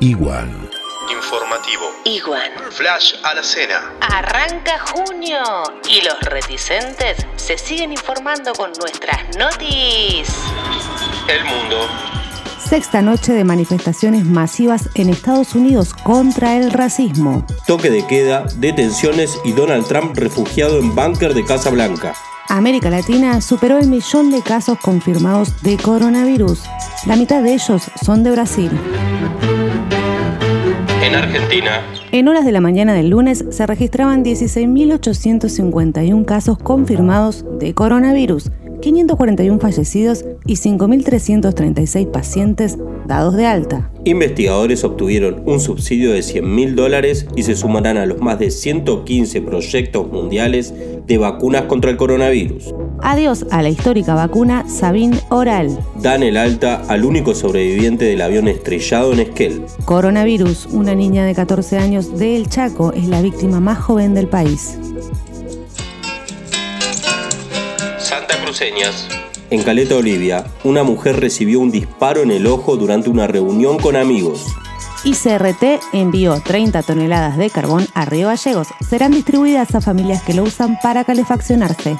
Igual. Informativo. Igual. Flash a la cena. Arranca junio y los reticentes se siguen informando con nuestras notis. El mundo. Sexta noche de manifestaciones masivas en Estados Unidos contra el racismo. Toque de queda, detenciones y Donald Trump refugiado en búnker de Casa Blanca. América Latina superó el millón de casos confirmados de coronavirus. La mitad de ellos son de Brasil. En Argentina, En horas de la mañana del lunes se registraban 16.851 casos confirmados de coronavirus, 541 fallecidos y 5.336 pacientes dados de alta. investigadores obtuvieron un subsidio de 100 mil dólares y se sumarán a los más de 115 proyectos mundiales de vacunas contra el coronavirus. Adiós a la histórica vacuna Sabin Oral. Dan el alta al único sobreviviente del avión estrellado en Esquel. Coronavirus, una niña de 14 años de El Chaco, es la víctima más joven del país. Santa Cruceñas. En Caleta, Olivia, una mujer recibió un disparo en el ojo durante una reunión con amigos. ICRT envió 30 toneladas de carbón a Río Gallegos. Serán distribuidas a familias que lo usan para calefaccionarse.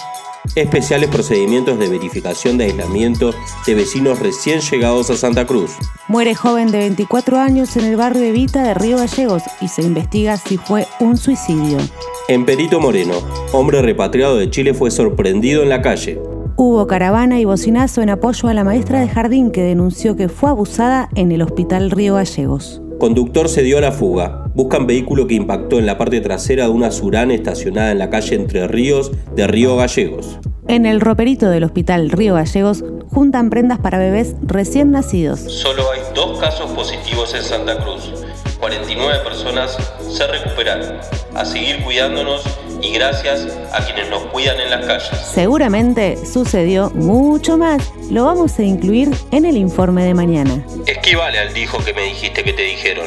Especiales procedimientos de verificación de aislamiento de vecinos recién llegados a Santa Cruz. Muere joven de 24 años en el barrio Evita de Río Gallegos y se investiga si fue un suicidio. En Perito Moreno, hombre repatriado de Chile fue sorprendido en la calle. Hubo caravana y bocinazo en apoyo a la maestra de jardín que denunció que fue abusada en el hospital Río Gallegos. Conductor se dio a la fuga. Buscan vehículo que impactó en la parte trasera de una Surán estacionada en la calle Entre Ríos de Río Gallegos. En el roperito del hospital Río Gallegos juntan prendas para bebés recién nacidos. Solo hay dos casos positivos en Santa Cruz. 49 personas se recuperaron. A seguir cuidándonos y gracias a quienes nos cuidan en las calles. Seguramente sucedió mucho más. Lo vamos a incluir en el informe de mañana. Esquivale al dijo que me dijiste que te dijeron.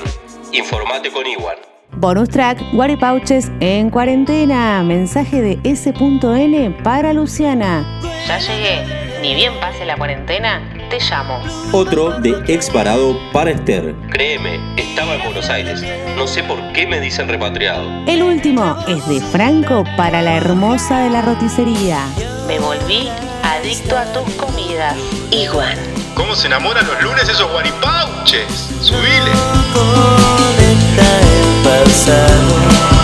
Informate con Iwan. Bonus track, Guaripauches en cuarentena. Mensaje de S.N para Luciana. Ya llegué. Ni bien pase la cuarentena, te llamo. Otro de ex varado para Esther. Créeme, estaba en Buenos Aires. No sé por qué me dicen repatriado. El último es de Franco para la hermosa de la roticería. Me volví adicto a tus comidas. Igual. ¿Cómo se enamoran los lunes esos guaripauches? Subile. so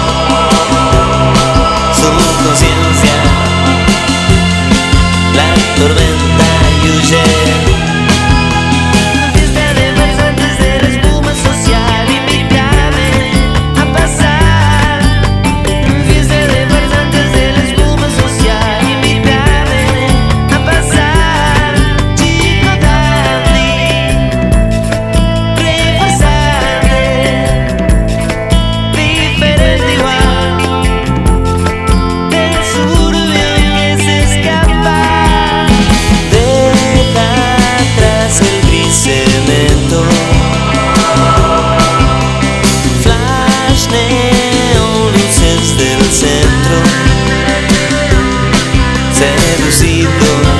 never see the light.